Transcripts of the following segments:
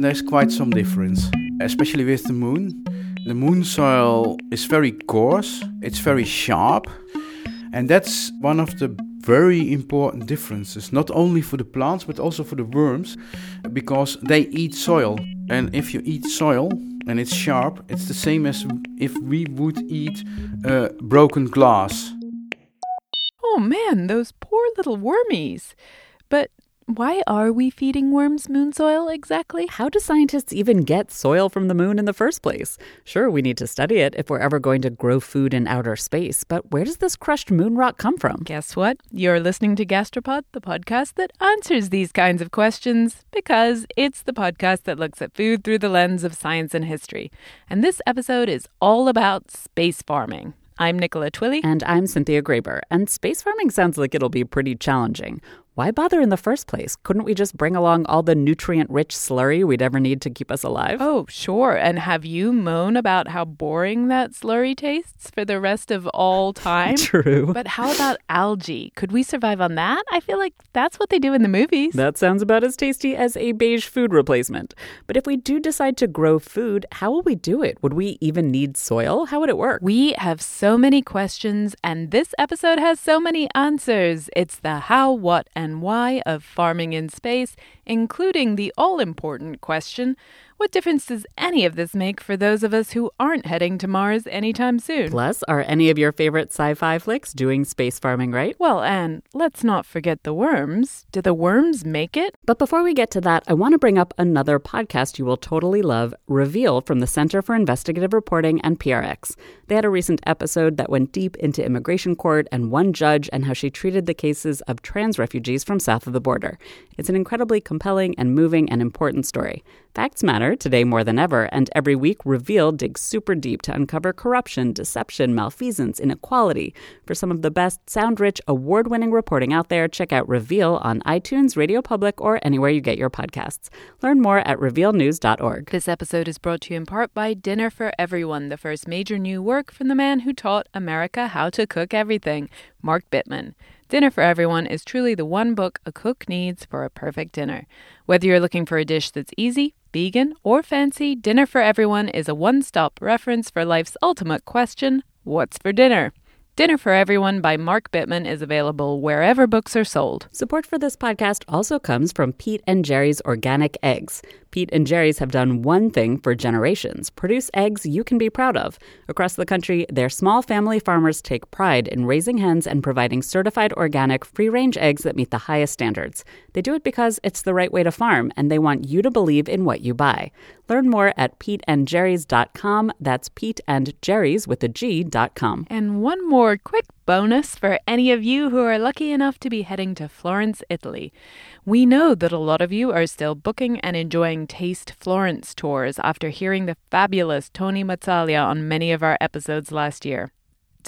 There's quite some difference, especially with the moon. The moon soil is very coarse, it's very sharp, and that's one of the very important differences, not only for the plants but also for the worms, because they eat soil. And if you eat soil and it's sharp, it's the same as if we would eat uh, broken glass. Oh man, those poor little wormies. But why are we feeding worms moon soil exactly? How do scientists even get soil from the moon in the first place? Sure, we need to study it if we're ever going to grow food in outer space, but where does this crushed moon rock come from? Guess what? You're listening to Gastropod, the podcast that answers these kinds of questions because it's the podcast that looks at food through the lens of science and history. And this episode is all about space farming. I'm Nicola Twilley. And I'm Cynthia Graber. And space farming sounds like it'll be pretty challenging. Why bother in the first place? Couldn't we just bring along all the nutrient rich slurry we'd ever need to keep us alive? Oh, sure. And have you moan about how boring that slurry tastes for the rest of all time? True. But how about algae? Could we survive on that? I feel like that's what they do in the movies. That sounds about as tasty as a beige food replacement. But if we do decide to grow food, how will we do it? Would we even need soil? How would it work? We have so many questions, and this episode has so many answers. It's the how, what, and and why of farming in space, including the all important question what difference does any of this make for those of us who aren't heading to Mars anytime soon? Plus, are any of your favorite sci fi flicks doing space farming right? Well, and let's not forget the worms. Do the worms make it? But before we get to that, I want to bring up another podcast you will totally love Reveal from the Center for Investigative Reporting and PRX. They had a recent episode that went deep into immigration court and one judge and how she treated the cases of trans refugees from south of the border. It's an incredibly compelling and moving and important story. Facts matter today more than ever, and every week Reveal digs super deep to uncover corruption, deception, malfeasance, inequality. For some of the best, sound rich, award winning reporting out there, check out Reveal on iTunes, Radio Public, or anywhere you get your podcasts. Learn more at revealnews.org. This episode is brought to you in part by Dinner for Everyone, the first major new work from the man who taught America how to cook everything, Mark Bittman. Dinner for Everyone is truly the one book a cook needs for a perfect dinner. Whether you're looking for a dish that's easy, vegan, or fancy, Dinner for Everyone is a one stop reference for life's ultimate question what's for dinner? Dinner for Everyone by Mark Bittman is available wherever books are sold. Support for this podcast also comes from Pete and Jerry's Organic Eggs. Pete and Jerry's have done one thing for generations produce eggs you can be proud of. Across the country, their small family farmers take pride in raising hens and providing certified organic, free range eggs that meet the highest standards. They do it because it's the right way to farm, and they want you to believe in what you buy. Learn more at peteandgerrys.com. That's Pete and Jerry's with a G.com. And one more quick bonus for any of you who are lucky enough to be heading to Florence, Italy. We know that a lot of you are still booking and enjoying Taste Florence tours after hearing the fabulous Toni Mazzaglia on many of our episodes last year.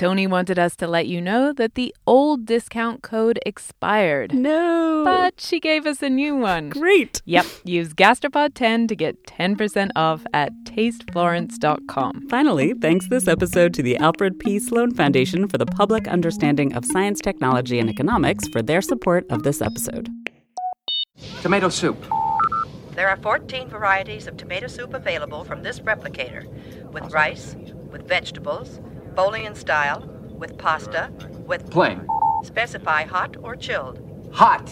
Toni wanted us to let you know that the old discount code expired. No. But she gave us a new one. Great. Yep. Use Gastropod10 to get 10% off at tasteflorence.com. Finally, thanks this episode to the Alfred P. Sloan Foundation for the Public Understanding of Science, Technology, and Economics for their support of this episode. Tomato soup. There are 14 varieties of tomato soup available from this replicator with rice, with vegetables, Bolian style, with pasta, with Plain. specify hot or chilled. Hot.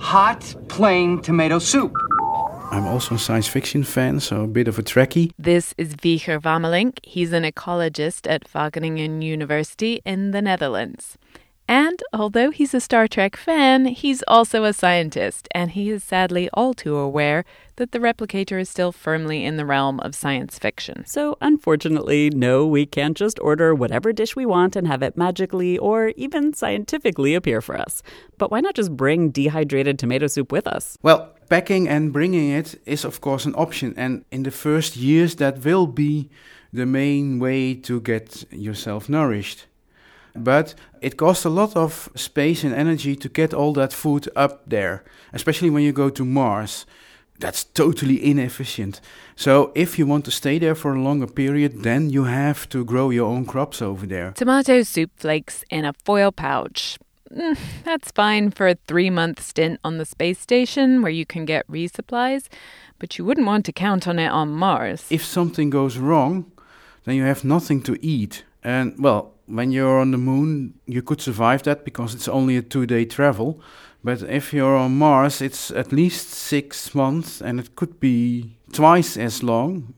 Hot, plain tomato soup. I'm also a science fiction fan, so a bit of a Trekkie. This is Wieger Wamelink. He's an ecologist at Wageningen University in the Netherlands. And although he's a Star Trek fan, he's also a scientist, and he is sadly all too aware that the replicator is still firmly in the realm of science fiction. So, unfortunately, no, we can't just order whatever dish we want and have it magically or even scientifically appear for us. But why not just bring dehydrated tomato soup with us? Well, packing and bringing it is, of course, an option, and in the first years, that will be the main way to get yourself nourished. But it costs a lot of space and energy to get all that food up there, especially when you go to Mars. That's totally inefficient. So, if you want to stay there for a longer period, then you have to grow your own crops over there. Tomato soup flakes in a foil pouch. mm, that's fine for a three month stint on the space station where you can get resupplies, but you wouldn't want to count on it on Mars. If something goes wrong, then you have nothing to eat. And well, when you're on the moon, you could survive that because it's only a two day travel. But if you're on Mars, it's at least six months and it could be twice as long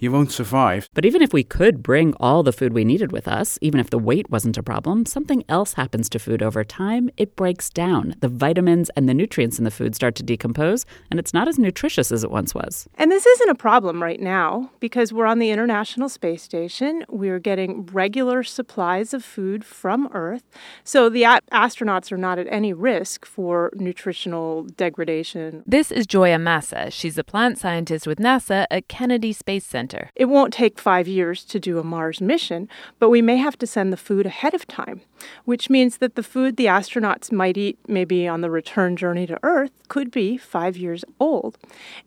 you won't survive. But even if we could bring all the food we needed with us, even if the weight wasn't a problem, something else happens to food over time. It breaks down. The vitamins and the nutrients in the food start to decompose, and it's not as nutritious as it once was. And this isn't a problem right now because we're on the International Space Station. We're getting regular supplies of food from Earth. So the a- astronauts are not at any risk for nutritional degradation. This is Gioia Massa. She's a plant scientist with NASA at Kennedy Space Center. It won't take five years to do a Mars mission, but we may have to send the food ahead of time, which means that the food the astronauts might eat maybe on the return journey to Earth could be five years old.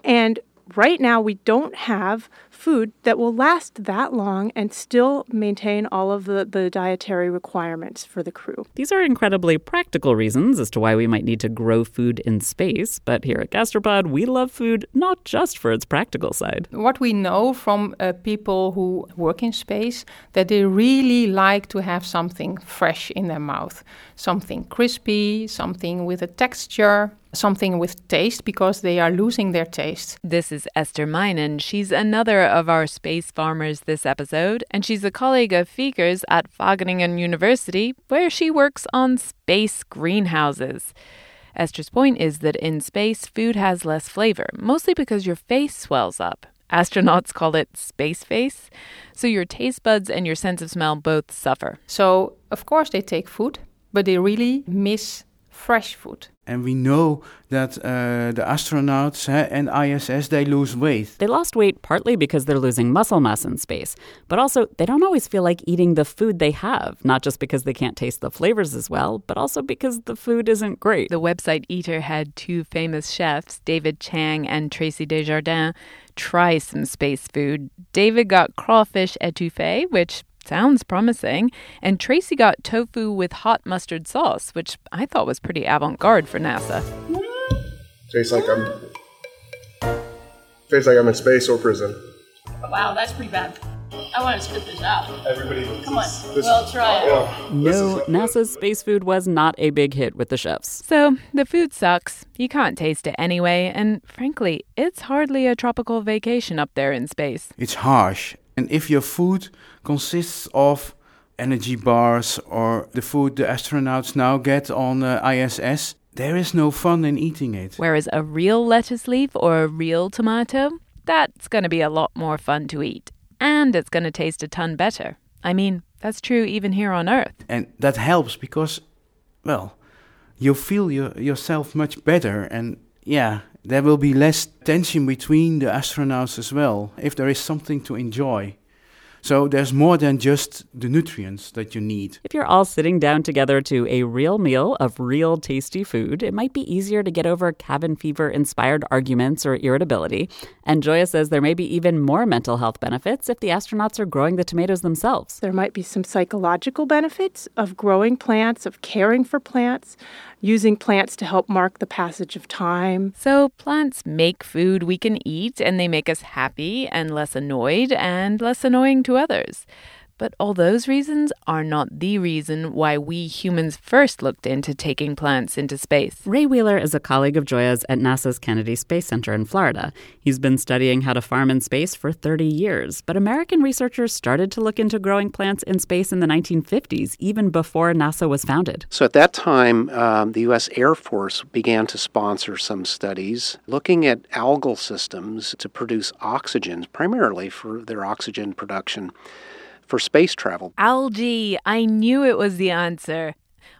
And right now, we don't have food that will last that long and still maintain all of the, the dietary requirements for the crew. These are incredibly practical reasons as to why we might need to grow food in space, but here at Gastropod, we love food not just for its practical side. What we know from uh, people who work in space that they really like to have something fresh in their mouth, something crispy, something with a texture, something with taste because they are losing their taste. This is Esther Meinen. She's another of our space farmers this episode, and she's a colleague of Wieger's at Wageningen University, where she works on space greenhouses. Esther's point is that in space, food has less flavor, mostly because your face swells up. Astronauts call it space face. So your taste buds and your sense of smell both suffer. So, of course, they take food, but they really miss fresh food. And we know that uh, the astronauts uh, and ISS they lose weight. They lost weight partly because they're losing muscle mass in space, but also they don't always feel like eating the food they have, not just because they can't taste the flavors as well, but also because the food isn't great. The website Eater had two famous chefs, David Chang and Traci Des Jardins, try some space food. David got crawfish etouffee, which Sounds promising. And Traci got tofu with hot mustard sauce, which I thought was pretty avant garde for NASA. Tastes like I'm. Tastes like I'm in space or prison. Wow, that's pretty bad. I want to spit this out. Everybody, come on. This, well, try it. Yeah, no, NASA's space food was not a big hit with the chefs. So the food sucks. You can't taste it anyway, and frankly, it's hardly a tropical vacation up there in space. It's harsh and if your food consists of energy bars or the food the astronauts now get on uh, ISS, there is no fun in eating it. Whereas a real lettuce leaf or a real tomato, that's going to be a lot more fun to eat. And it's going to taste a ton better. I mean, that's true even here on Earth. And that helps because, well, you feel your, yourself much better. And yeah, there will be less tension between the astronauts as well if there is something to enjoy. So there's more than just the nutrients that you need. If you're all sitting down together to a real meal of real tasty food, it might be easier to get over cabin fever inspired arguments or irritability. And Gioia says there may be even more mental health benefits if the astronauts are growing the tomatoes themselves. There might be some psychological benefits of growing plants, of caring for plants using plants to help mark the passage of time. So, plants make food we can eat, and they make us happy and less annoyed and less annoying to others. But all those reasons are not the reason why we humans first looked into taking plants into space. Ray Wheeler is a colleague of Gioia's at NASA's Kennedy Space Center in Florida. He's been studying how to farm in space for 30 years, but American researchers started to look into growing plants in space in the 1950s, even before NASA was founded. So at that time, um, the U.S. Air Force began to sponsor some studies looking at algal systems to produce oxygen, primarily for their oxygen production for space travel. Algae. I knew it was the answer.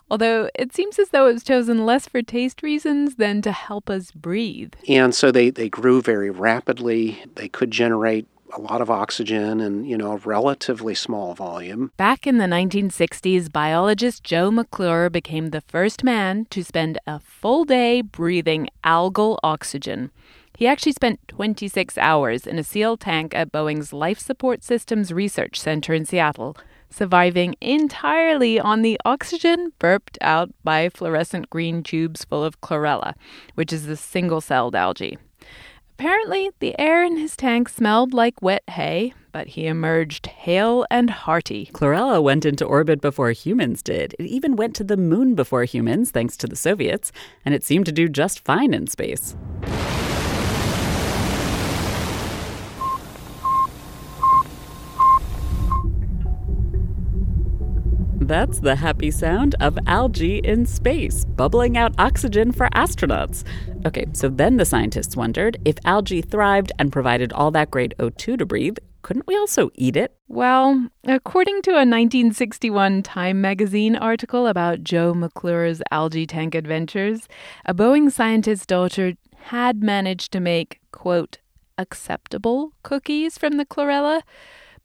Although it seems as though it was chosen less for taste reasons than to help us breathe. And so they, they grew very rapidly. They could generate a lot of oxygen and, you know, a relatively small volume. Back in the 1960s, biologist Joe McClure became the first man to spend a full day breathing algal oxygen. He actually spent 26 hours in a sealed tank at Boeing's Life Support Systems Research Center in Seattle, surviving entirely on the oxygen burped out by fluorescent green tubes full of chlorella, which is the single celled algae. Apparently, the air in his tank smelled like wet hay, but he emerged hale and hearty. Chlorella went into orbit before humans did. It even went to the moon before humans, thanks to the Soviets, and it seemed to do just fine in space. That's the happy sound of algae in space, bubbling out oxygen for astronauts. Okay, so then the scientists wondered if algae thrived and provided all that great O2 to breathe, couldn't we also eat it? Well, according to a 1961 Time magazine article about Joe McClure's algae tank adventures, a Boeing scientist's daughter had managed to make, quote, acceptable cookies from the chlorella.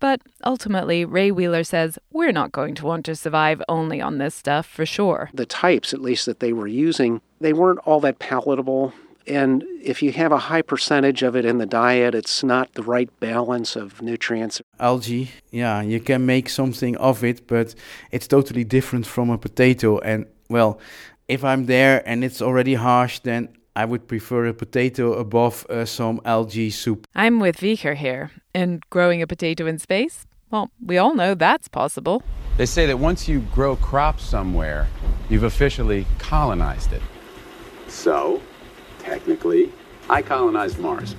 But ultimately, Ray Wheeler says we're not going to want to survive only on this stuff for sure. The types, at least, that they were using, they weren't all that palatable. And if you have a high percentage of it in the diet, it's not the right balance of nutrients. Algae, yeah, you can make something of it, but it's totally different from a potato. And well, if I'm there and it's already harsh, then I would prefer a potato above uh, some algae soup. I'm with Wieger here. And growing a potato in space? Well, we all know that's possible. They say that once you grow crops somewhere, you've officially colonized it. So, technically, I colonized Mars.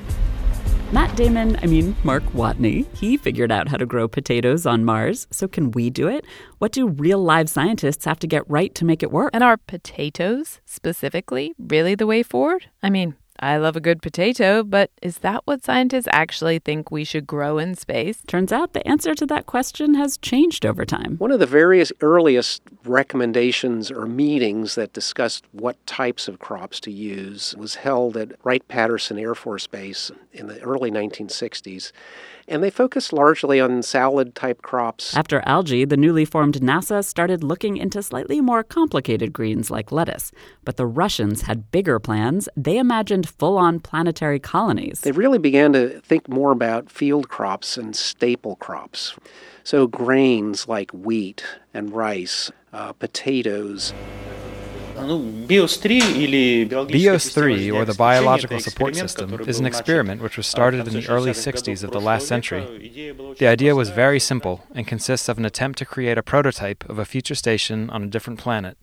Matt Damon, I mean, Mark Watney, he figured out how to grow potatoes on Mars. So can we do it? What do real live scientists have to get right to make it work? And are potatoes, specifically, really the way forward? I mean, I love a good potato, but is that what scientists actually think we should grow in space? Turns out the answer to that question has changed over time. One of the various earliest recommendations or meetings that discussed what types of crops to use was held at Wright Patterson Air Force Base in the early 1960s and they focused largely on salad type crops. After algae, the newly formed NASA started looking into slightly more complicated greens like lettuce. But the Russians had bigger plans. They imagined full on planetary colonies. They really began to think more about field crops and staple crops. So, grains like wheat and rice, uh, potatoes, BIOS 3, or the Biological Support System, is an experiment which was started in the early 60s of the last century. The idea was very simple and consists of an attempt to create a prototype of a future station on a different planet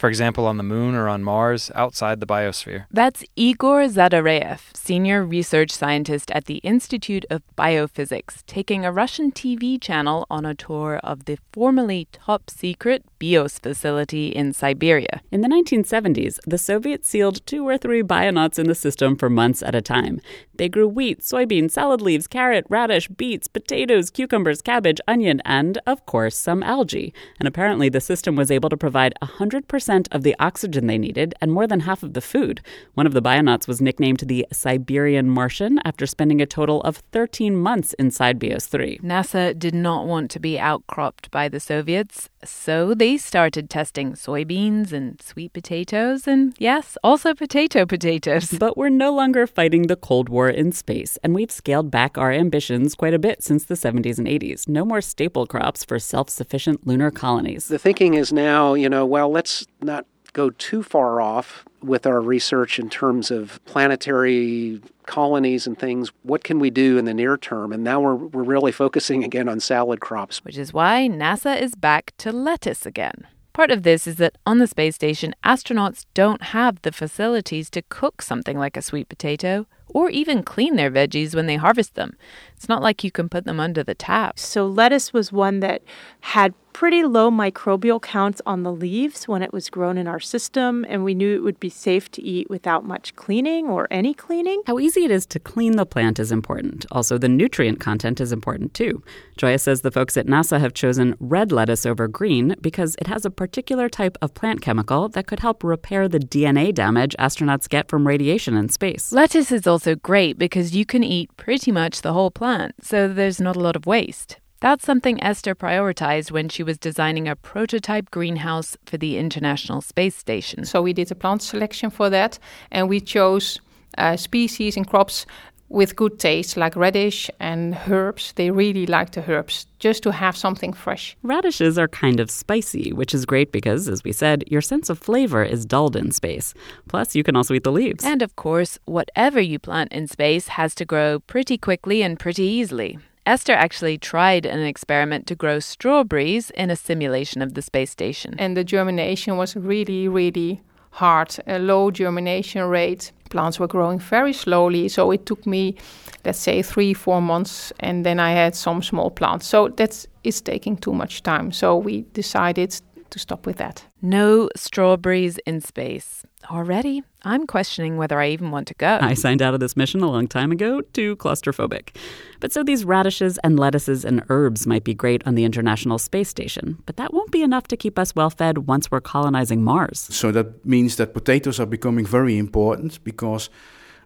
for example, on the moon or on Mars outside the biosphere. That's Igor Zadereev, senior research scientist at the Institute of Biophysics, taking a Russian TV channel on a tour of the formerly top secret BIOS facility in Siberia. In the 1970s, the Soviets sealed two or three bionauts in the system for months at a time. They grew wheat, soybean, salad leaves, carrot, radish, beets, potatoes, cucumbers, cabbage, onion, and, of course, some algae. And apparently, the system was able to provide 100% percent of the oxygen they needed and more than half of the food. One of the bionauts was nicknamed the Siberian Martian after spending a total of 13 months inside BIOS 3. NASA did not want to be outcropped by the Soviets, so they started testing soybeans and sweet potatoes, and yes, also potato potatoes. But we're no longer fighting the Cold War in space, and we've scaled back our ambitions quite a bit since the 70s and 80s. No more staple crops for self sufficient lunar colonies. The thinking is now, you know, well, let's not go too far off with our research in terms of planetary colonies and things. What can we do in the near term? And now we're, we're really focusing again on salad crops. Which is why NASA is back to lettuce again. Part of this is that on the space station, astronauts don't have the facilities to cook something like a sweet potato or even clean their veggies when they harvest them. It's not like you can put them under the tap. So, lettuce was one that had pretty low microbial counts on the leaves when it was grown in our system, and we knew it would be safe to eat without much cleaning or any cleaning. How easy it is to clean the plant is important. Also, the nutrient content is important too. Gioia says the folks at NASA have chosen red lettuce over green because it has a particular type of plant chemical that could help repair the DNA damage astronauts get from radiation in space. Lettuce is also great because you can eat pretty much the whole plant, so there's not a lot of waste. That's something Esther prioritized when she was designing a prototype greenhouse for the International Space Station. So we did a plant selection for that, and we chose uh, species and crops with good taste, like radish and herbs. They really like the herbs, just to have something fresh. Radishes are kind of spicy, which is great because, as we said, your sense of flavor is dulled in space. Plus, you can also eat the leaves. And of course, whatever you plant in space has to grow pretty quickly and pretty easily. Esther actually tried an experiment to grow strawberries in a simulation of the space station. And the germination was really, really hard, a low germination rate. Plants were growing very slowly, so it took me, let's say, three, four months, and then I had some small plants. So that's is taking too much time. So we decided to stop with that. No strawberries in space. Already, I'm questioning whether I even want to go. I signed out of this mission a long time ago, too claustrophobic. But so these radishes and lettuces and herbs might be great on the International Space Station, but that won't be enough to keep us well fed once we're colonizing Mars. So that means that potatoes are becoming very important because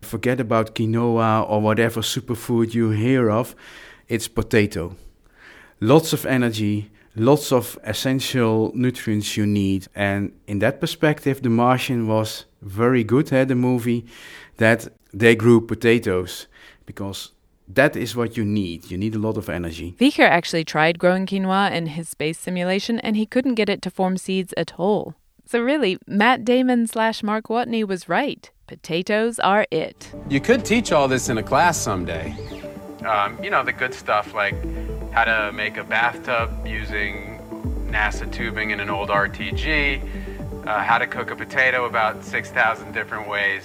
forget about quinoa or whatever superfood you hear of, it's potato. Lots of energy, lots of essential nutrients you need. And in that perspective, The Martian was very good, eh, the movie, that they grew potatoes because that is what you need. You need a lot of energy. Wieger actually tried growing quinoa in his space simulation and he couldn't get it to form seeds at all. So really, Matt Damon slash Mark Watney was right. Potatoes are it. You could teach all this in a class someday. Um, you know, the good stuff like how to make a bathtub using NASA tubing in an old RTG, uh, how to cook a potato about 6,000 different ways.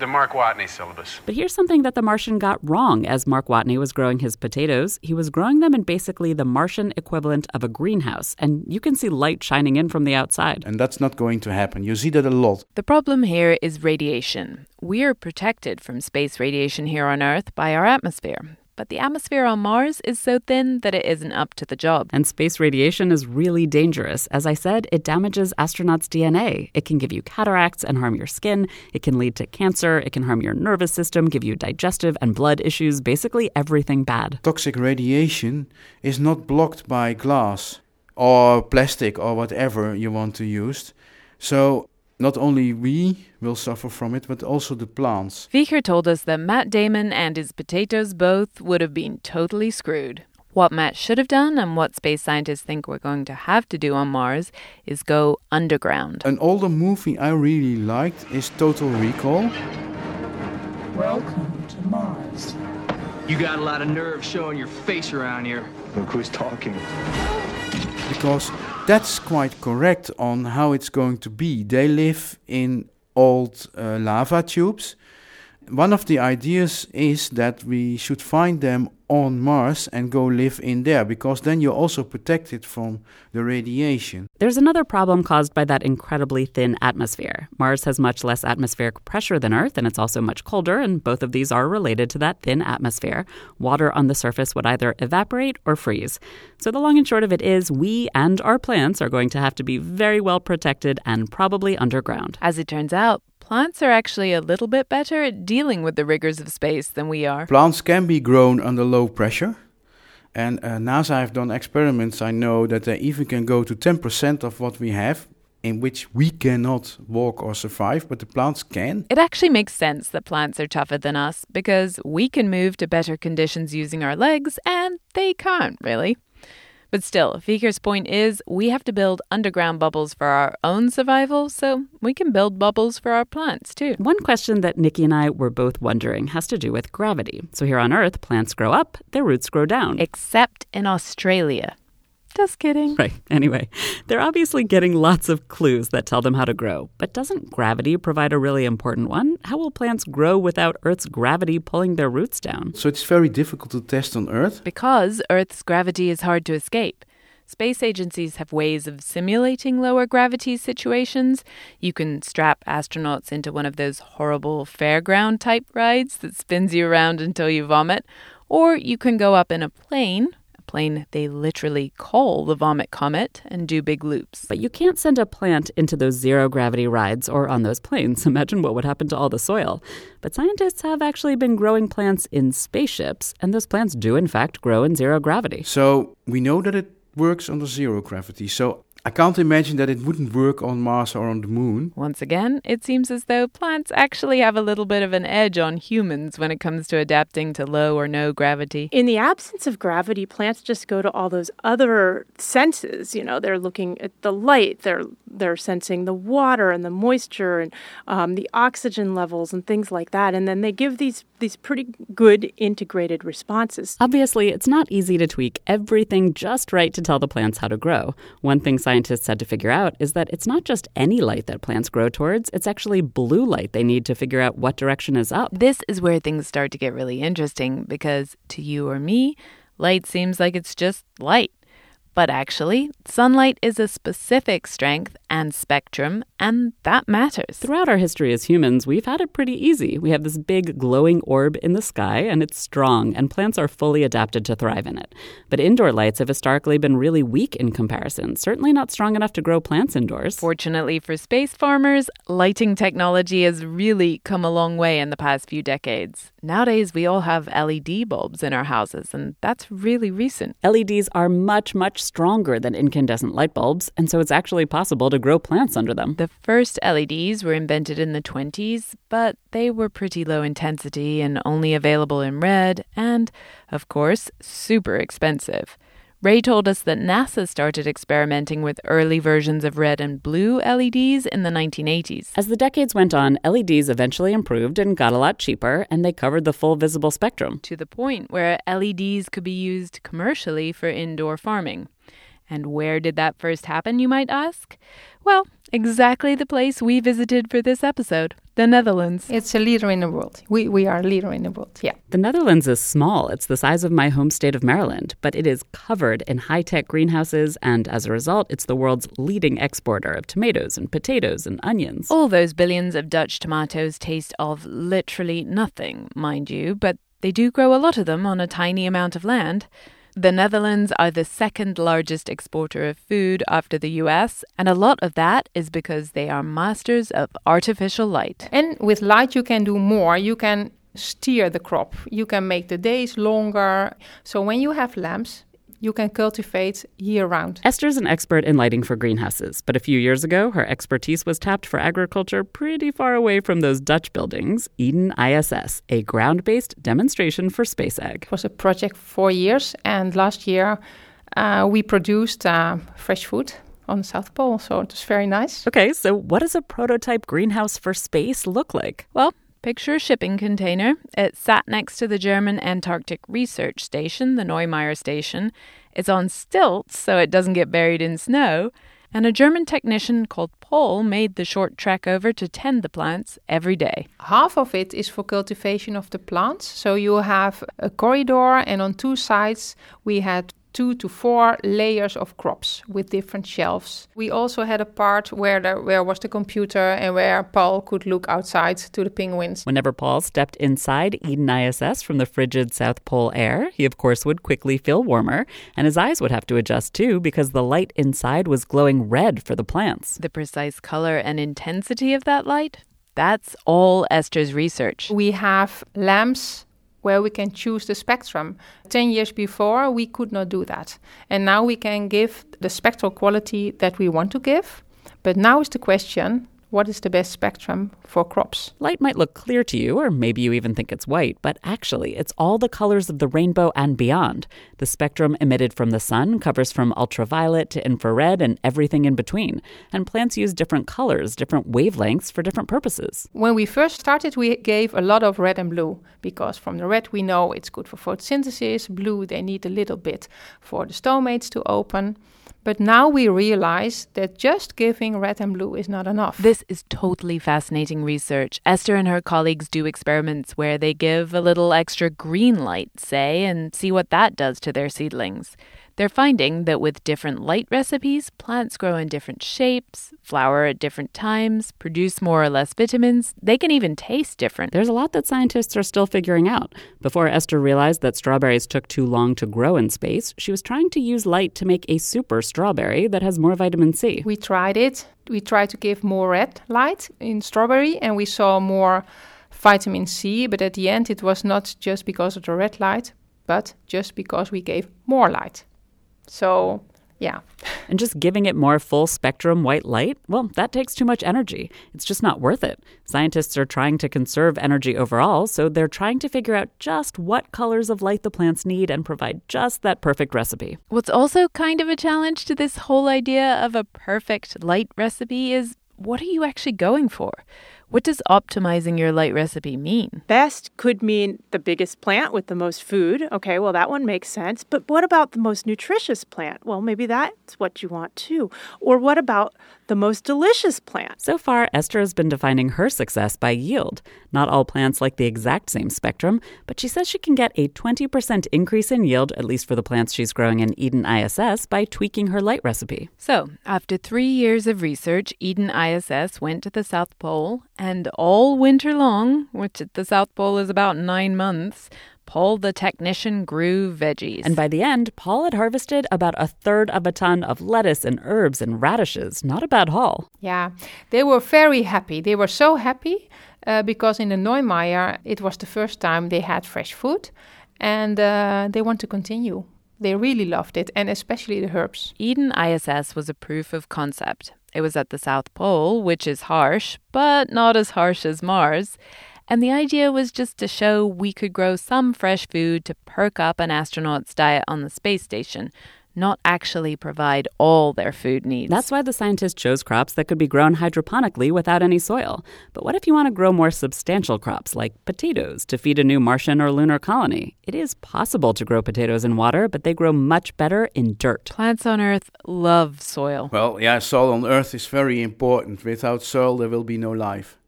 The Mark Watney syllabus. But here's something that the Martian got wrong as Mark Watney was growing his potatoes. He was growing them in basically the Martian equivalent of a greenhouse, and you can see light shining in from the outside. And that's not going to happen. You see that a lot. The problem here is radiation. We're protected from space radiation here on Earth by our atmosphere but the atmosphere on Mars is so thin that it isn't up to the job. And space radiation is really dangerous. As I said, it damages astronauts' DNA. It can give you cataracts and harm your skin. It can lead to cancer. It can harm your nervous system, give you digestive and blood issues, basically everything bad. Toxic radiation is not blocked by glass or plastic or whatever you want to use. So not only we will suffer from it, but also the plants. Wieger told us that Matt Damon and his potatoes both would have been totally screwed. What Matt should have done and what space scientists think we're going to have to do on Mars is go underground. An older movie I really liked is Total Recall. Welcome to Mars. You got a lot of nerve showing your face around here. Look who's talking. Because that's quite correct on how it's going to be. They live in old uh, lava tubes. One of the ideas is that we should find them on Mars and go live in there because then you're also protected from the radiation. There's another problem caused by that incredibly thin atmosphere. Mars has much less atmospheric pressure than Earth, and it's also much colder, and both of these are related to that thin atmosphere. Water on the surface would either evaporate or freeze. So the long and short of it is we and our plants are going to have to be very well protected and probably underground. As it turns out, Plants are actually a little bit better at dealing with the rigors of space than we are. Plants can be grown under low pressure. And uh, NASA have done experiments. I know that they even can go to 10% of what we have, in which we cannot walk or survive, but the plants can. It actually makes sense that plants are tougher than us because we can move to better conditions using our legs, and they can't really. But still, Wieger's point is we have to build underground bubbles for our own survival, so we can build bubbles for our plants too. One question that Nikki and I were both wondering has to do with gravity. So here on Earth, plants grow up, their roots grow down. Except in Australia. Just kidding. Right. Anyway, they're obviously getting lots of clues that tell them how to grow. But doesn't gravity provide a really important one? How will plants grow without Earth's gravity pulling their roots down? So it's very difficult to test on Earth? Because Earth's gravity is hard to escape. Space agencies have ways of simulating lower gravity situations. You can strap astronauts into one of those horrible fairground type rides that spins you around until you vomit, or you can go up in a plane plane they literally call the Vomit Comet and do big loops. But you can't send a plant into those zero gravity rides or on those planes. Imagine what would happen to all the soil. But scientists have actually been growing plants in spaceships, and those plants do, in fact, grow in zero gravity. So we know that it works under zero gravity. So I can't imagine that it wouldn't work on Mars or on the moon. Once again, it seems as though plants actually have a little bit of an edge on humans when it comes to adapting to low or no gravity. In the absence of gravity, plants just go to all those other senses. You know, they're looking at the light, they're they're sensing the water and the moisture and um, the oxygen levels and things like that, and then they give these these pretty good integrated responses. Obviously, it's not easy to tweak everything just right to tell the plants how to grow. One thing scientists had to figure out is that it's not just any light that plants grow towards, it's actually blue light they need to figure out what direction is up. This is where things start to get really interesting because to you or me, light seems like it's just light. But actually, sunlight is a specific strength and spectrum, and that matters. Throughout our history as humans, we've had it pretty easy. We have this big glowing orb in the sky, and it's strong, and plants are fully adapted to thrive in it. But indoor lights have historically been really weak in comparison, certainly not strong enough to grow plants indoors. Fortunately for space farmers, lighting technology has really come a long way in the past few decades. Nowadays, we all have LED bulbs in our houses, and that's really recent. LEDs are much, much stronger than incandescent light bulbs, and so it's actually possible to grow plants under them. The first LEDs were invented in the 20s, but they were pretty low intensity and only available in red, and, of course, super expensive. Ray told us that NASA started experimenting with early versions of red and blue LEDs in the 1980s. As the decades went on, LEDs eventually improved and got a lot cheaper, and they covered the full visible spectrum. To the point where LEDs could be used commercially for indoor farming. And where did that first happen, you might ask? Well, exactly the place we visited for this episode the Netherlands. It's a leader in the world. We, we are a leader in the world, yeah. The Netherlands is small. It's the size of my home state of Maryland, but it is covered in high tech greenhouses, and as a result, it's the world's leading exporter of tomatoes and potatoes and onions. All those billions of Dutch tomatoes taste of literally nothing, mind you, but they do grow a lot of them on a tiny amount of land. The Netherlands are the second largest exporter of food after the US, and a lot of that is because they are masters of artificial light. And with light, you can do more. You can steer the crop, you can make the days longer. So when you have lamps, you can cultivate year round. Esther is an expert in lighting for greenhouses, but a few years ago, her expertise was tapped for agriculture pretty far away from those Dutch buildings. Eden ISS, a ground based demonstration for space ag. It was a project for four years, and last year uh, we produced uh, fresh food on the South Pole, so it was very nice. Okay, so what does a prototype greenhouse for space look like? Well, Picture a shipping container. It sat next to the German Antarctic Research Station, the Neumayer Station. It's on stilts so it doesn't get buried in snow. And a German technician called Paul made the short trek over to tend the plants every day. Half of it is for cultivation of the plants. So you have a corridor, and on two sides, we had two to four layers of crops with different shelves. We also had a part where there where was the computer and where Paul could look outside to the penguins. Whenever Paul stepped inside Eden ISS from the frigid South Pole air, he of course would quickly feel warmer, and his eyes would have to adjust too because the light inside was glowing red for the plants. The precise color and intensity of that light? That's all Esther's research. We have lamps where we can choose the spectrum. 10 years before, we could not do that. And now we can give the spectral quality that we want to give. But now is the question what is the best spectrum for crops? Light might look clear to you, or maybe you even think it's white, but actually, it's all the colors of the rainbow and beyond. The spectrum emitted from the sun covers from ultraviolet to infrared and everything in between. And plants use different colors, different wavelengths for different purposes. When we first started, we gave a lot of red and blue because from the red we know it's good for photosynthesis, blue they need a little bit for the stomates to open. But now we realize that just giving red and blue is not enough. This is totally fascinating research. Esther and her colleagues do experiments where they give a little extra green light, say, and see what that does to their seedlings. They're finding that with different light recipes, plants grow in different shapes, flower at different times, produce more or less vitamins. They can even taste different. There's a lot that scientists are still figuring out. Before Esther realized that strawberries took too long to grow in space, she was trying to use light to make a super strawberry that has more vitamin C. We tried it. We tried to give more red light in strawberry, and we saw more vitamin C, but at the end, it was not just because of the red light, but just because we gave more light. So Yeah. And just giving it more full spectrum white light, well, that takes too much energy. It's just not worth it. Scientists are trying to conserve energy overall, so they're trying to figure out just what colors of light the plants need and provide just that perfect recipe. What's also kind of a challenge to this whole idea of a perfect light recipe is what are you actually going for? What does optimizing your light recipe mean? Best could mean the biggest plant with the most food. Okay, well, that one makes sense. But what about the most nutritious plant? Well, maybe that's what you want too. Or what about the most delicious plant? So far, Esther has been defining her success by yield. Not all plants like the exact same spectrum, but she says she can get a 20% increase in yield, at least for the plants she's growing in Eden ISS, by tweaking her light recipe. So, after three years of research, Eden ISS went to the South Pole and all winter long, which at the South Pole is about nine months, Paul the technician grew veggies. And by the end, Paul had harvested about a third of a ton of lettuce and herbs and radishes. Not a bad haul. Yeah, they were very happy. They were so happy uh, because in the Neumayer, it was the first time they had fresh food and uh, they want to continue. They really loved it, and especially the herbs. Eden ISS was a proof of concept. It was at the South Pole, which is harsh, but not as harsh as Mars. And the idea was just to show we could grow some fresh food to perk up an astronaut's diet on the space station, not actually provide all their food needs. That's why the scientists chose crops that could be grown hydroponically without any soil. But what if you want to grow more substantial crops like potatoes to feed a new Martian or lunar colony? It is possible to grow potatoes in water, but they grow much better in dirt. Plants on Earth love soil. Well, yeah, soil on Earth is very important. Without soil, there will be no life.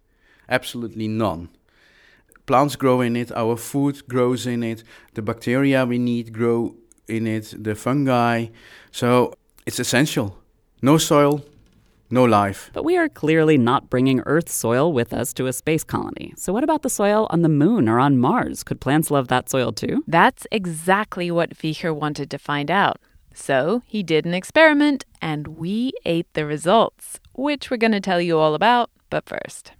Absolutely none. Plants grow in it, our food grows in it, the bacteria we need grow in it, the fungi. So it's essential. No soil, no life. But we are clearly not bringing Earth soil with us to a space colony. So, what about the soil on the moon or on Mars? Could plants love that soil too? That's exactly what Wieger wanted to find out. So, he did an experiment and we ate the results, which we're going to tell you all about. But first,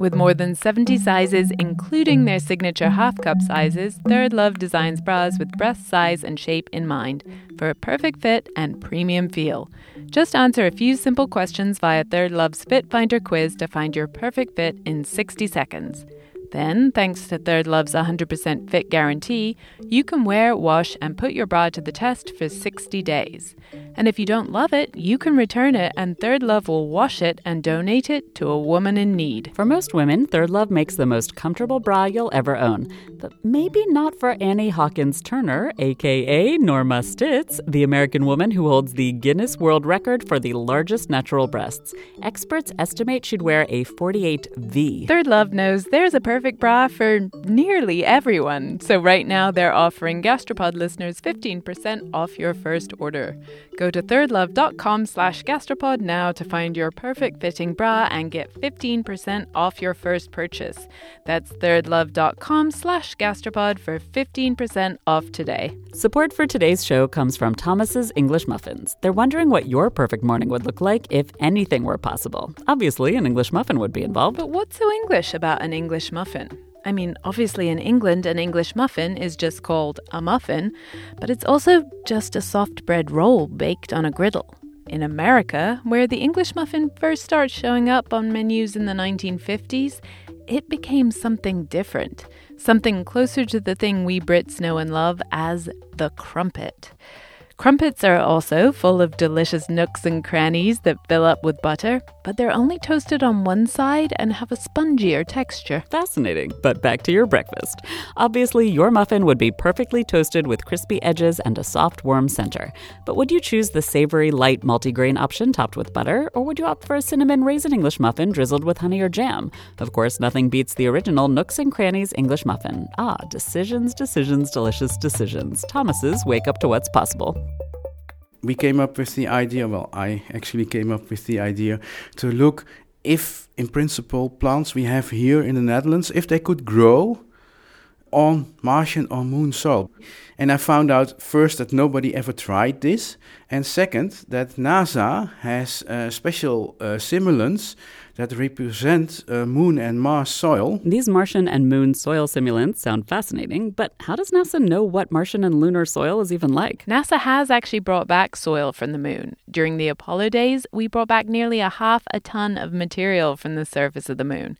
with more than 70 sizes, including their signature half cup sizes, Third Love designs bras with breast size and shape in mind for a perfect fit and premium feel. Just answer a few simple questions via Third Love's Fit Finder quiz to find your perfect fit in 60 seconds. Then, thanks to Third Love's 100% fit guarantee, you can wear, wash, and put your bra to the test for 60 days. And if you don't love it, you can return it, and Third Love will wash it and donate it to a woman in need. For most women, Third Love makes the most comfortable bra you'll ever own. But maybe not for Annie Hawkins Turner, aka Norma Stitz, the American woman who holds the Guinness World Record for the largest natural breasts. Experts estimate she'd wear a 48V. Third Love knows there's a perfect bra for nearly everyone. So right now they're offering Gastropod listeners 15% off your first order. Go to thirdlove.com slash gastropod now to find your perfect fitting bra and get 15% off your first purchase. That's thirdlove.com slash gastropod for 15% off today. Support for today's show comes from Thomas's English Muffins. They're wondering what your perfect morning would look like if anything were possible. Obviously, an English muffin would be involved. But what's so English about an English muffin? I mean, obviously in England, an English muffin is just called a muffin, but it's also just a soft bread roll baked on a griddle. In America, where the English muffin first started showing up on menus in the 1950s, it became something different, something closer to the thing we Brits know and love as the crumpet. Crumpets are also full of delicious nooks and crannies that fill up with butter, but they're only toasted on one side and have a spongier texture. Fascinating. But back to your breakfast. Obviously, your muffin would be perfectly toasted with crispy edges and a soft, warm center. But would you choose the savory, light multigrain option topped with butter, or would you opt for a cinnamon raisin English muffin drizzled with honey or jam? Of course, nothing beats the original Nooks and Crannies English muffin. Ah, decisions, decisions, delicious decisions. Thomas's Wake Up to What's Possible we came up with the idea, well, I actually came up with the idea to look if, in principle, plants we have here in the Netherlands, if they could grow on Martian or moon soil. And I found out first that nobody ever tried this, and second, that NASA has uh, special uh, simulants that represent uh, Moon and Mars soil. These Martian and Moon soil simulants sound fascinating, but how does NASA know what Martian and lunar soil is even like? NASA has actually brought back soil from the Moon. During the Apollo days, we brought back nearly a half a ton of material from the surface of the Moon.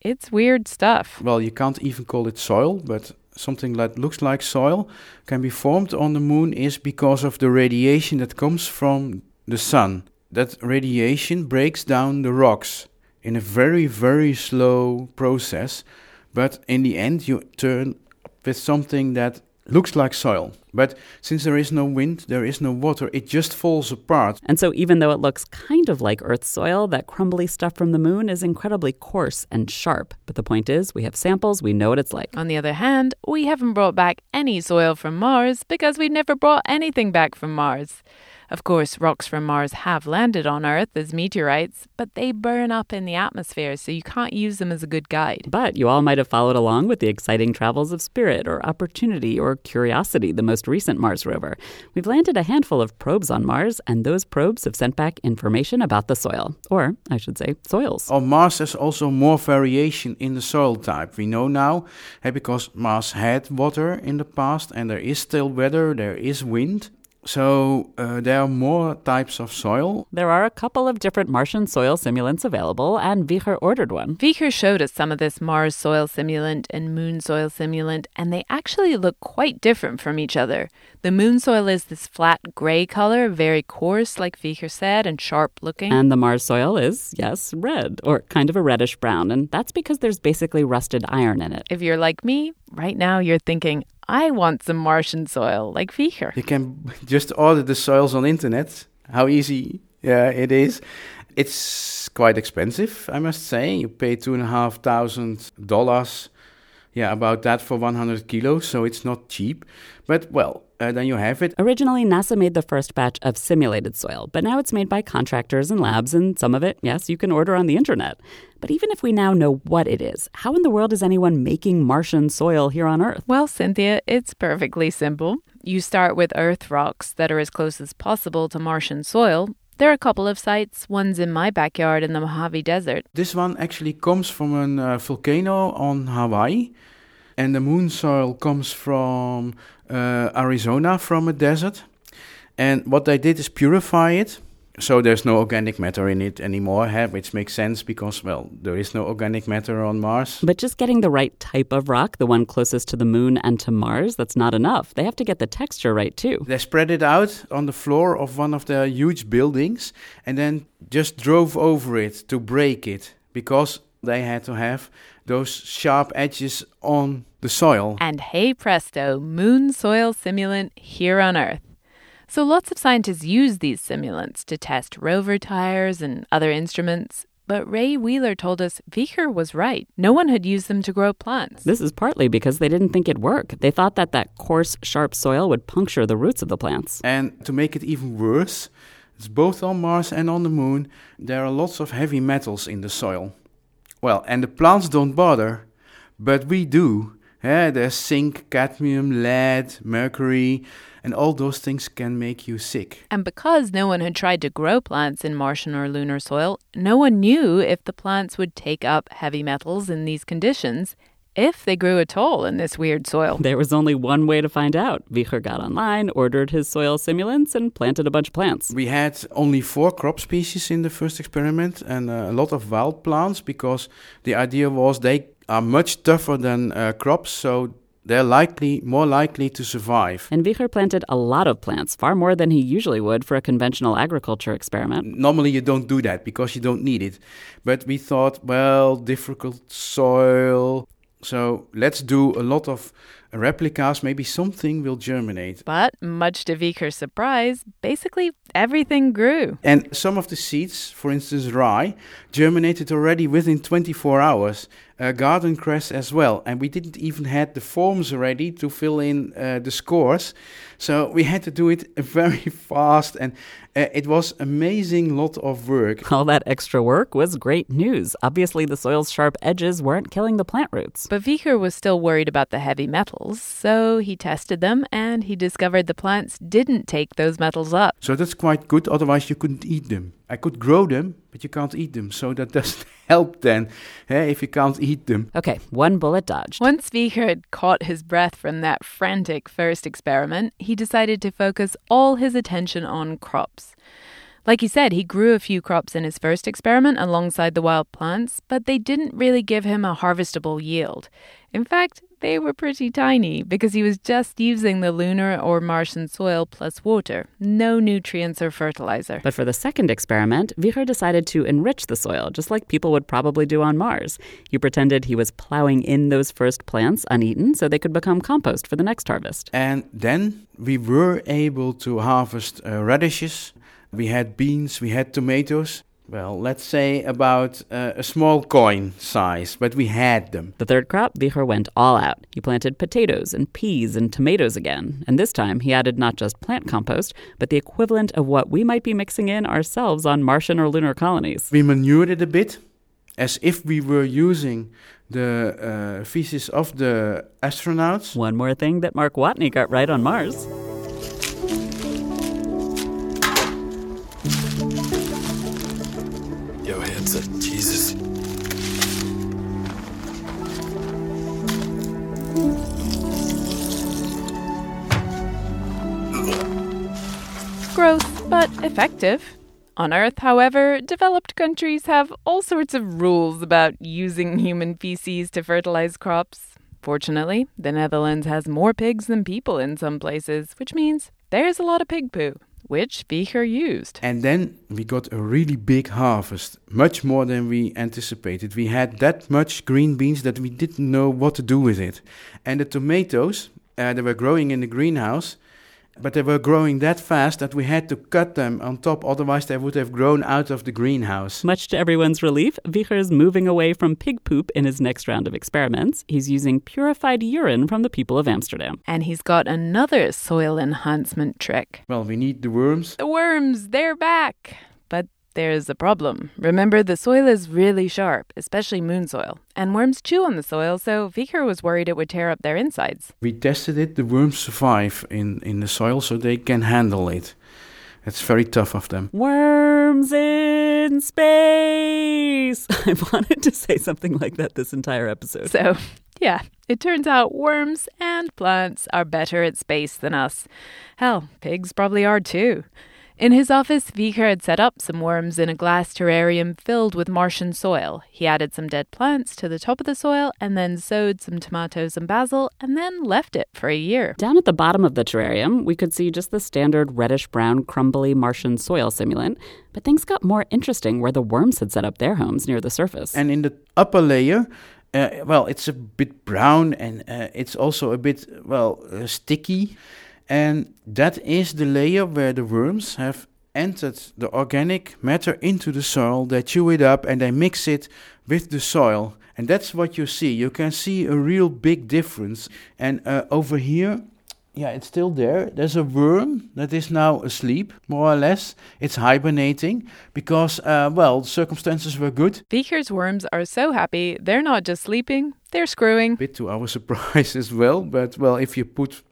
It's weird stuff. Well, you can't even call it soil, but something that looks like soil can be formed on the moon is because of the radiation that comes from the sun. That radiation breaks down the rocks in a very, very slow process, but in the end, you turn with something that looks like soil. But since there is no wind, there is no water, it just falls apart. And so, even though it looks kind of like Earth soil, that crumbly stuff from the moon is incredibly coarse and sharp. But the point is, we have samples, we know what it's like. On the other hand, we haven't brought back any soil from Mars because we've never brought anything back from Mars. Of course, rocks from Mars have landed on Earth as meteorites, but they burn up in the atmosphere, so you can't use them as a good guide. But you all might have followed along with the exciting travels of Spirit or Opportunity or Curiosity, the most recent Mars rover. We've landed a handful of probes on Mars, and those probes have sent back information about the soil, or I should say, soils. On Mars, there's also more variation in the soil type. We know now, hey, because Mars had water in the past, and there is still weather, there is wind. So uh, there are more types of soil. There are a couple of different Martian soil simulants available, and Wieger ordered one. Wieger showed us some of this Mars soil simulant and Moon soil simulant, and they actually look quite different from each other. The Moon soil is this flat gray color, very coarse, like Wieger said, and sharp looking. And the Mars soil is, yes, red, or kind of a reddish brown, and that's because there's basically rusted iron in it. If you're like me, right now you're thinking, I want some Martian soil like Wieger. You can just order the soils on internet. How easy yeah, it is. It's quite expensive, I must say. You pay two and a half thousand dollars. Yeah, about that for 100 kilos, so it's not cheap. But well, uh, then you have it. Originally, NASA made the first batch of simulated soil, but now it's made by contractors and labs, and some of it, yes, you can order on the internet. But even if we now know what it is, how in the world is anyone making Martian soil here on Earth? Well, Cynthia, it's perfectly simple. You start with Earth rocks that are as close as possible to Martian soil. There are a couple of sites. One's in my backyard in the Mojave Desert. This one actually comes from a uh, volcano on Hawaii, and the moon soil comes from uh, Arizona, from a desert. And what they did is purify it so there's no organic matter in it anymore, which makes sense because, well, there is no organic matter on Mars. But just getting the right type of rock, the one closest to the moon and to Mars, that's not enough. They have to get the texture right too. They spread it out on the floor of one of their huge buildings and then just drove over it to break it because they had to have those sharp edges on the soil. And hey presto, moon soil simulant here on Earth. So lots of scientists use these simulants to test rover tires and other instruments. But Ray Wheeler told us Wieger was right. No one had used them to grow plants. This is partly because they didn't think it'd work. They thought that that coarse, sharp soil would puncture the roots of the plants. And to make it even worse, it's both on Mars and on the moon, there are lots of heavy metals in the soil. Well, and the plants don't bother, but we do. Yeah, there's zinc, cadmium, lead, mercury, and all those things can make you sick. And because no one had tried to grow plants in Martian or lunar soil, no one knew if the plants would take up heavy metals in these conditions if they grew at all in this weird soil. There was only one way to find out. Wieger got online, ordered his soil simulants, and planted a bunch of plants. We had only four crop species in the first experiment and uh, a lot of wild plants because the idea was they are much tougher than uh, crops, so they're likely more likely to survive. And Wieger planted a lot of plants, far more than he usually would for a conventional agriculture experiment. Normally you don't do that because you don't need it. But we thought, well, difficult soil. So let's do a lot of replicas, maybe something will germinate. But much to Wieger's surprise, basically everything grew. And some of the seeds, for instance rye, germinated already within 24 hours. Uh, garden cress as well. And we didn't even had the forms ready to fill in uh, the scores. So we had to do it very fast and uh, it was amazing lot of work. All that extra work was great news. Obviously the soil's sharp edges weren't killing the plant roots. But Wieger was still worried about the heavy metals, so he tested them and he discovered the plants didn't take those metals up. So that's quite good, otherwise you couldn't eat them. I could grow them, but you can't eat them. So that doesn't help then eh, if you can't eat them. Okay, one bullet dodged. Once Wieger had caught his breath from that frantic first experiment, he decided to focus all his attention on crops. Like he said, he grew a few crops in his first experiment alongside the wild plants, but they didn't really give him a harvestable yield. In fact, they were pretty tiny because he was just using the lunar or Martian soil plus water, no nutrients or fertilizer. But for the second experiment, Wieger decided to enrich the soil, just like people would probably do on Mars. He pretended he was plowing in those first plants uneaten so they could become compost for the next harvest. And then we were able to harvest uh, radishes, we had beans, we had tomatoes, well, let's say about uh, a small coin size, but we had them. The third crop, Wieger went all out. He planted potatoes and peas and tomatoes again. And this time, he added not just plant compost, but the equivalent of what we might be mixing in ourselves on Martian or lunar colonies. We manured it a bit, as if we were using the uh, feces of the astronauts. One more thing that Mark Watney got right on Mars. Gross, but effective. On Earth, however, developed countries have all sorts of rules about using human feces to fertilize crops. Fortunately, the Netherlands has more pigs than people in some places, which means there's a lot of pig poo which Wieger used. And then we got a really big harvest, much more than we anticipated. We had that much green beans that we didn't know what to do with it. And the tomatoes, uh, they were growing in the greenhouse, but they were growing that fast that we had to cut them on top, otherwise, they would have grown out of the greenhouse. Much to everyone's relief, Wieger is moving away from pig poop in his next round of experiments. He's using purified urine from the people of Amsterdam. And he's got another soil enhancement trick. Well, we need the worms. The worms, they're back. But there's a problem. Remember, the soil is really sharp, especially moon soil, and worms chew on the soil, so Wieger was worried it would tear up their insides. We tested it. The worms survive in, in the soil, so they can handle it. It's very tough of them. Worms in space! I wanted to say something like that this entire episode. So, yeah, it turns out worms and plants are better at space than us. Hell, pigs probably are too. In his office, Wieger had set up some worms in a glass terrarium filled with Martian soil. He added some dead plants to the top of the soil and then sowed some tomatoes and basil and then left it for a year. Down at the bottom of the terrarium, we could see just the standard reddish brown, crumbly Martian soil simulant. But things got more interesting where the worms had set up their homes near the surface. And in the upper layer, uh, well, it's a bit brown and uh, it's also a bit, well, uh, sticky. And that is the layer where the worms have entered the organic matter into the soil. They chew it up and they mix it with the soil. And that's what you see. You can see a real big difference. And uh, over here, yeah, it's still there. There's a worm that is now asleep, more or less. It's hibernating because, uh, well, the circumstances were good. Wieger's worms are so happy, they're not just sleeping, they're screwing. Bit to our surprise as well, but, well, if you put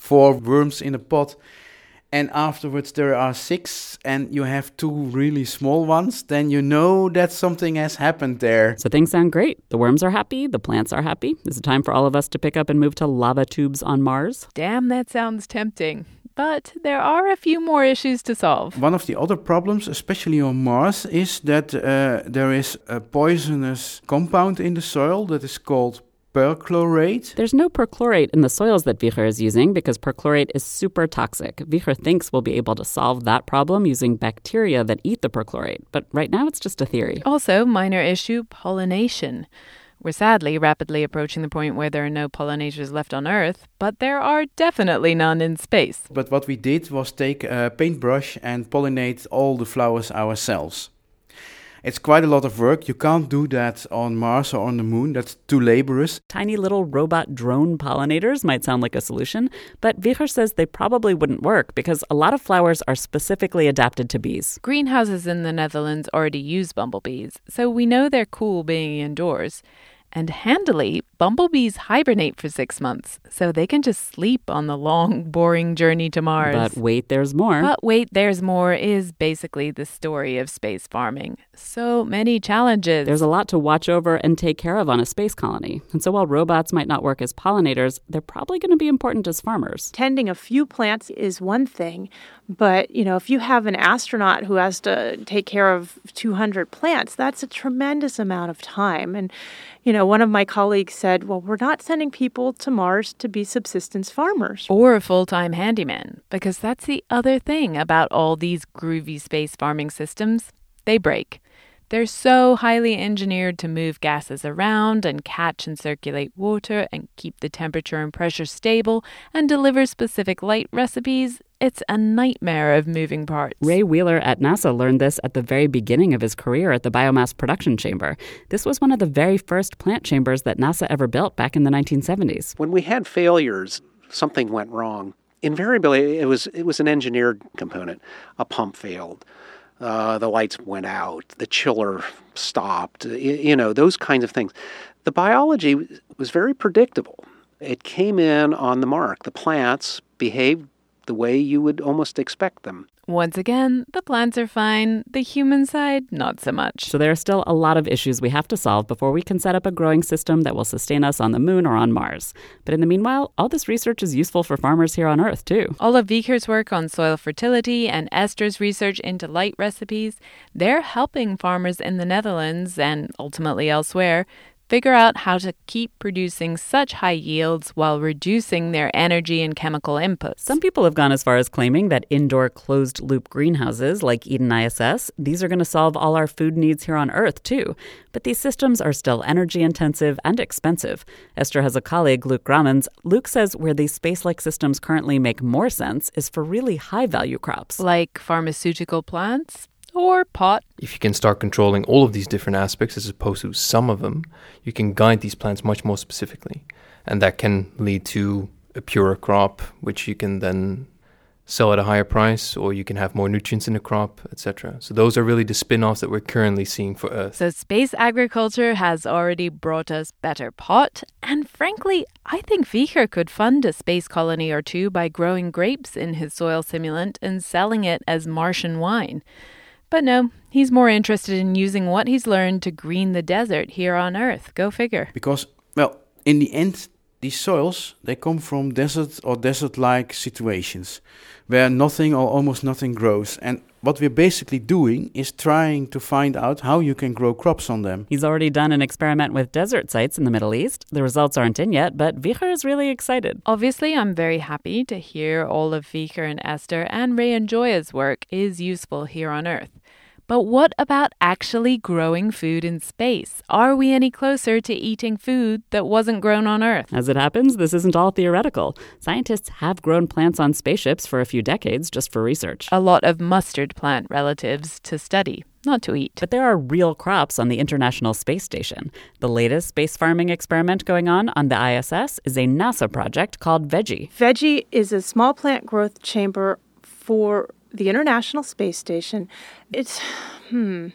four worms in a pot and afterwards there are six and you have two really small ones, then you know that something has happened there. So things sound great. The worms are happy, the plants are happy. Is it time for all of us to pick up and move to lava tubes on Mars? Damn, that sounds tempting. But there are a few more issues to solve. One of the other problems, especially on Mars, is that uh, there is a poisonous compound in the soil that is called perchlorate? There's no perchlorate in the soils that Wieger is using because perchlorate is super toxic. Wieger thinks we'll be able to solve that problem using bacteria that eat the perchlorate, but right now it's just a theory. Also, minor issue pollination. We're sadly rapidly approaching the point where there are no pollinators left on Earth, but there are definitely none in space. But what we did was take a paintbrush and pollinate all the flowers ourselves. It's quite a lot of work. You can't do that on Mars or on the moon. That's too laborious. Tiny little robot drone pollinators might sound like a solution, but Wieger says they probably wouldn't work because a lot of flowers are specifically adapted to bees. Greenhouses in the Netherlands already use bumblebees, so we know they're cool being indoors. And handily, bumblebees hibernate for six months, so they can just sleep on the long, boring journey to Mars. But wait, there's more. But wait, there's more is basically the story of space farming. So many challenges. There's a lot to watch over and take care of on a space colony. And so while robots might not work as pollinators, they're probably going to be important as farmers. Tending a few plants is one thing, but, you know, if you have an astronaut who has to take care of 200 plants, that's a tremendous amount of time. And, you know, one of my colleagues said, well, we're not sending people to Mars to be subsistence farmers. Or a full time handyman, because that's the other thing about all these groovy space farming systems they break. They're so highly engineered to move gases around and catch and circulate water and keep the temperature and pressure stable and deliver specific light recipes. It's a nightmare of moving parts. Ray Wheeler at NASA learned this at the very beginning of his career at the Biomass Production Chamber. This was one of the very first plant chambers that NASA ever built back in the 1970s. When we had failures, something went wrong. Invariably, it was it was an engineered component. A pump failed uh, the lights went out, the chiller stopped, you know, those kinds of things. The biology was very predictable. It came in on the mark. The plants behaved the way you would almost expect them. Once again, the plants are fine, the human side, not so much. So there are still a lot of issues we have to solve before we can set up a growing system that will sustain us on the moon or on Mars. But in the meanwhile, all this research is useful for farmers here on Earth, too. All of Wieger's work on soil fertility and Esther's research into light recipes, they're helping farmers in the Netherlands and ultimately elsewhere figure out how to keep producing such high yields while reducing their energy and chemical inputs. Some people have gone as far as claiming that indoor closed loop greenhouses like Eden ISS, these are going to solve all our food needs here on Earth too. But these systems are still energy intensive and expensive. Esther has a colleague, Luke Grammens. Luke says where these space-like systems currently make more sense is for really high value crops. Like pharmaceutical plants, or pot. If you can start controlling all of these different aspects as opposed to some of them, you can guide these plants much more specifically. And that can lead to a purer crop, which you can then sell at a higher price, or you can have more nutrients in the crop, etc. So those are really the spin-offs that we're currently seeing for Earth. So space agriculture has already brought us better pot, and frankly, I think Wieger could fund a space colony or two by growing grapes in his soil simulant and selling it as Martian wine. But no, he's more interested in using what he's learned to green the desert here on Earth. Go figure. Because, well, in the end, these soils they come from desert or desert-like situations where nothing or almost nothing grows and what we're basically doing is trying to find out how you can grow crops on them. He's already done an experiment with desert sites in the Middle East. The results aren't in yet, but Wieger is really excited. Obviously, I'm very happy to hear all of Wieger and Esther and Ray and Gioia's work is useful here on Earth. But what about actually growing food in space? Are we any closer to eating food that wasn't grown on Earth? As it happens, this isn't all theoretical. Scientists have grown plants on spaceships for a few decades just for research. A lot of mustard plant relatives to study not to eat. But there are real crops on the International Space Station. The latest space farming experiment going on on the ISS is a NASA project called Veggie. Veggie is a small plant growth chamber for the International Space Station. It's, hmm,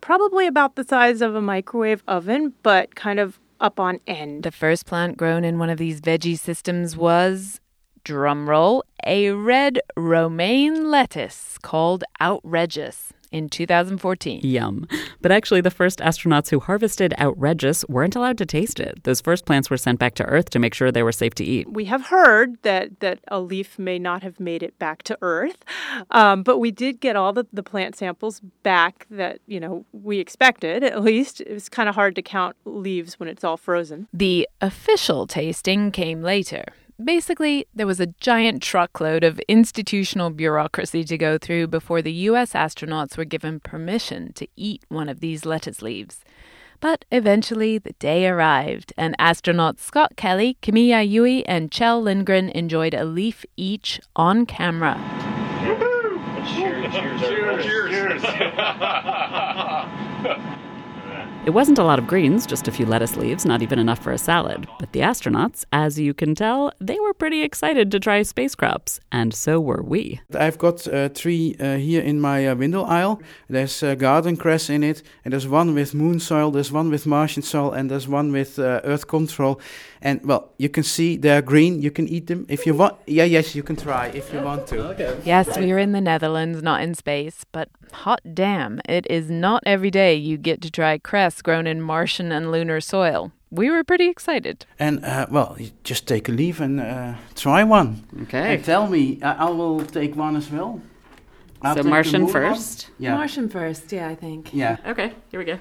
probably about the size of a microwave oven, but kind of up on end. The first plant grown in one of these veggie systems was, drumroll, a red romaine lettuce called Outredgeous in 2014. Yum. But actually, the first astronauts who harvested Outredgeous weren't allowed to taste it. Those first plants were sent back to Earth to make sure they were safe to eat. We have heard that, that a leaf may not have made it back to Earth, um, but we did get all the, the plant samples back that, you know, we expected, at least. It was kind of hard to count leaves when it's all frozen. The official tasting came later. Basically, there was a giant truckload of institutional bureaucracy to go through before the US astronauts were given permission to eat one of these lettuce leaves. But eventually, the day arrived, and astronauts Scott Kelly, Kimiya Yui, and Kjell Lindgren enjoyed a leaf each on camera. Cheers, cheers, cheers. cheers. It wasn't a lot of greens, just a few lettuce leaves, not even enough for a salad. But the astronauts, as you can tell, they were pretty excited to try space crops, and so were we. I've got uh, three uh, here in my uh, window aisle. There's uh, garden cress in it, and there's one with moon soil, there's one with Martian soil, and there's one with uh, earth control. And well, you can see they're green. You can eat them if you want. Yeah, yes, you can try if you want to. Okay. Yes, we are in the Netherlands, not in space, but hot damn, it is not every day you get to try cress grown in Martian and lunar soil. We were pretty excited. And uh, well, you just take a leaf and uh, try one. Okay. And tell me, I, I will take one as well. I'll so Martian moon one. first. Yeah. Martian first, yeah, I think. Yeah. Okay, here we go.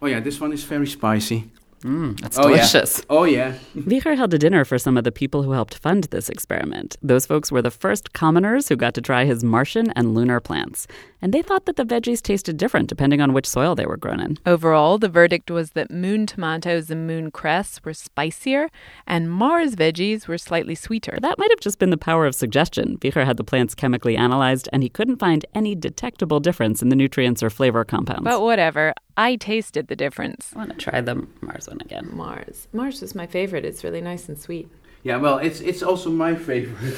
Oh yeah, this one is very spicy. Mmm, that's Oh, yeah. delicious. Oh yeah. Wieger held a dinner for some of the people who helped fund this experiment. Those folks were the first commoners who got to try his Martian and lunar plants. And they thought that the veggies tasted different depending on which soil they were grown in. Overall, the verdict was that moon tomatoes and moon cress were spicier, and Mars veggies were slightly sweeter. That might have just been the power of suggestion. Wieger had the plants chemically analyzed, and he couldn't find any detectable difference in the nutrients or flavor compounds. But whatever, I tasted the difference. I want to try the Mars one again. Mars. Mars is my favorite. It's really nice and sweet. Yeah, well, it's it's also my favorite,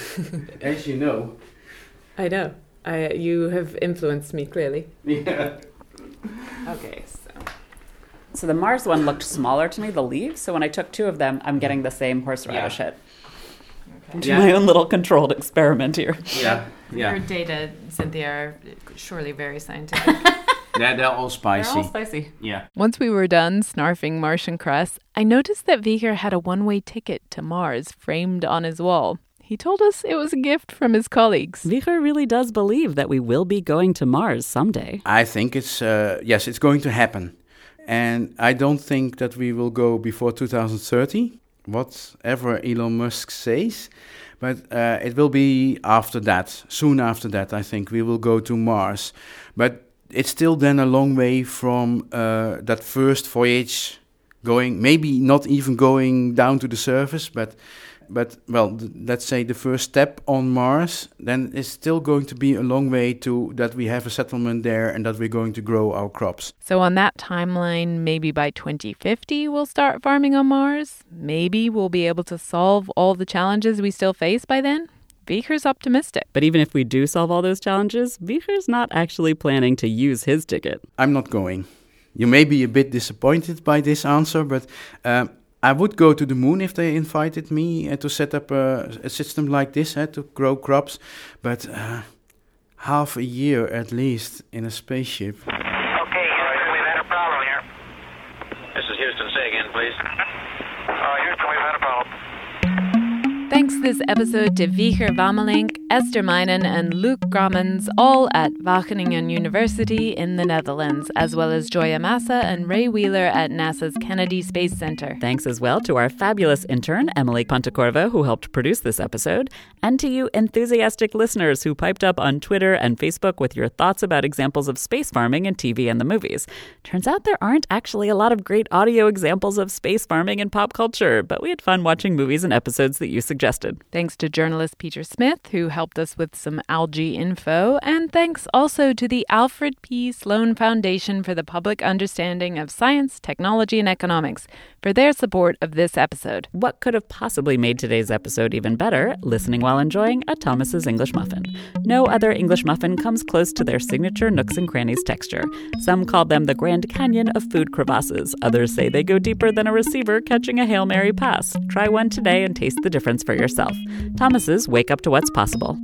as you know. I know. I, you have influenced me clearly. Yeah. Okay, so. So the Mars one looked smaller to me, the leaves. So when I took two of them, I'm getting the same horseradish hit. Do Yeah. my own little controlled experiment here. Yeah. yeah. Your data, Cynthia, are surely very scientific. Yeah, they're all spicy. They're all spicy. Yeah. Once we were done snarfing Martian cress, I noticed that Wieger had a one way ticket to Mars framed on his wall. He told us it was a gift from his colleagues. Wieger really does believe that we will be going to Mars someday. I think it's uh, yes, it's going to happen, and I don't think that we will go before 2030, whatever Elon Musk says. But uh, it will be after that, soon after that. I think we will go to Mars, but it's still then a long way from uh, that first voyage, going maybe not even going down to the surface, but but well, th- let's say the first step on Mars, then it's still going to be a long way to that we have a settlement there and that we're going to grow our crops. So, on that timeline, maybe by 2050, we'll start farming on Mars. Maybe we'll be able to solve all the challenges we still face by then. Wieger's optimistic. But even if we do solve all those challenges, Wieger's not actually planning to use his ticket. I'm not going. You may be a bit disappointed by this answer, but um, I would go to the moon if they invited me uh, to set up a, a system like this uh, to grow crops. But uh, half a year at least in a spaceship. Okay, Houston, we've had a problem here. This is Houston. Say again, please. Uh, Houston, we've had a problem. Thanks this episode to Wieger Wamelink, Esther Meinen, and Luke Grammens, all at Wageningen University in the Netherlands, as well as Gioia Massa and Ray Wheeler at NASA's Kennedy Space Center. Thanks as well to our fabulous intern, Emily Pontecorvo, who helped produce this episode, and to you enthusiastic listeners who piped up on Twitter and Facebook with your thoughts about examples of space farming in TV and the movies. Turns out there aren't actually a lot of great audio examples of space farming in pop culture, but we had fun watching movies and episodes that you suggested. Thanks to journalist Peter Smith, who helped us with some algae info, and thanks also to the Alfred P. Sloan Foundation for the Public Understanding of Science, Technology, and Economics for their support of this episode. What could have possibly made today's episode even better? Listening while enjoying a Thomas's English muffin. No other English muffin comes close to their signature nooks and crannies texture. Some call them the Grand Canyon of food crevasses. Others say they go deeper than a receiver catching a Hail Mary pass. Try one today and taste the difference for yourself. Thomas's Wake Up to What's Possible.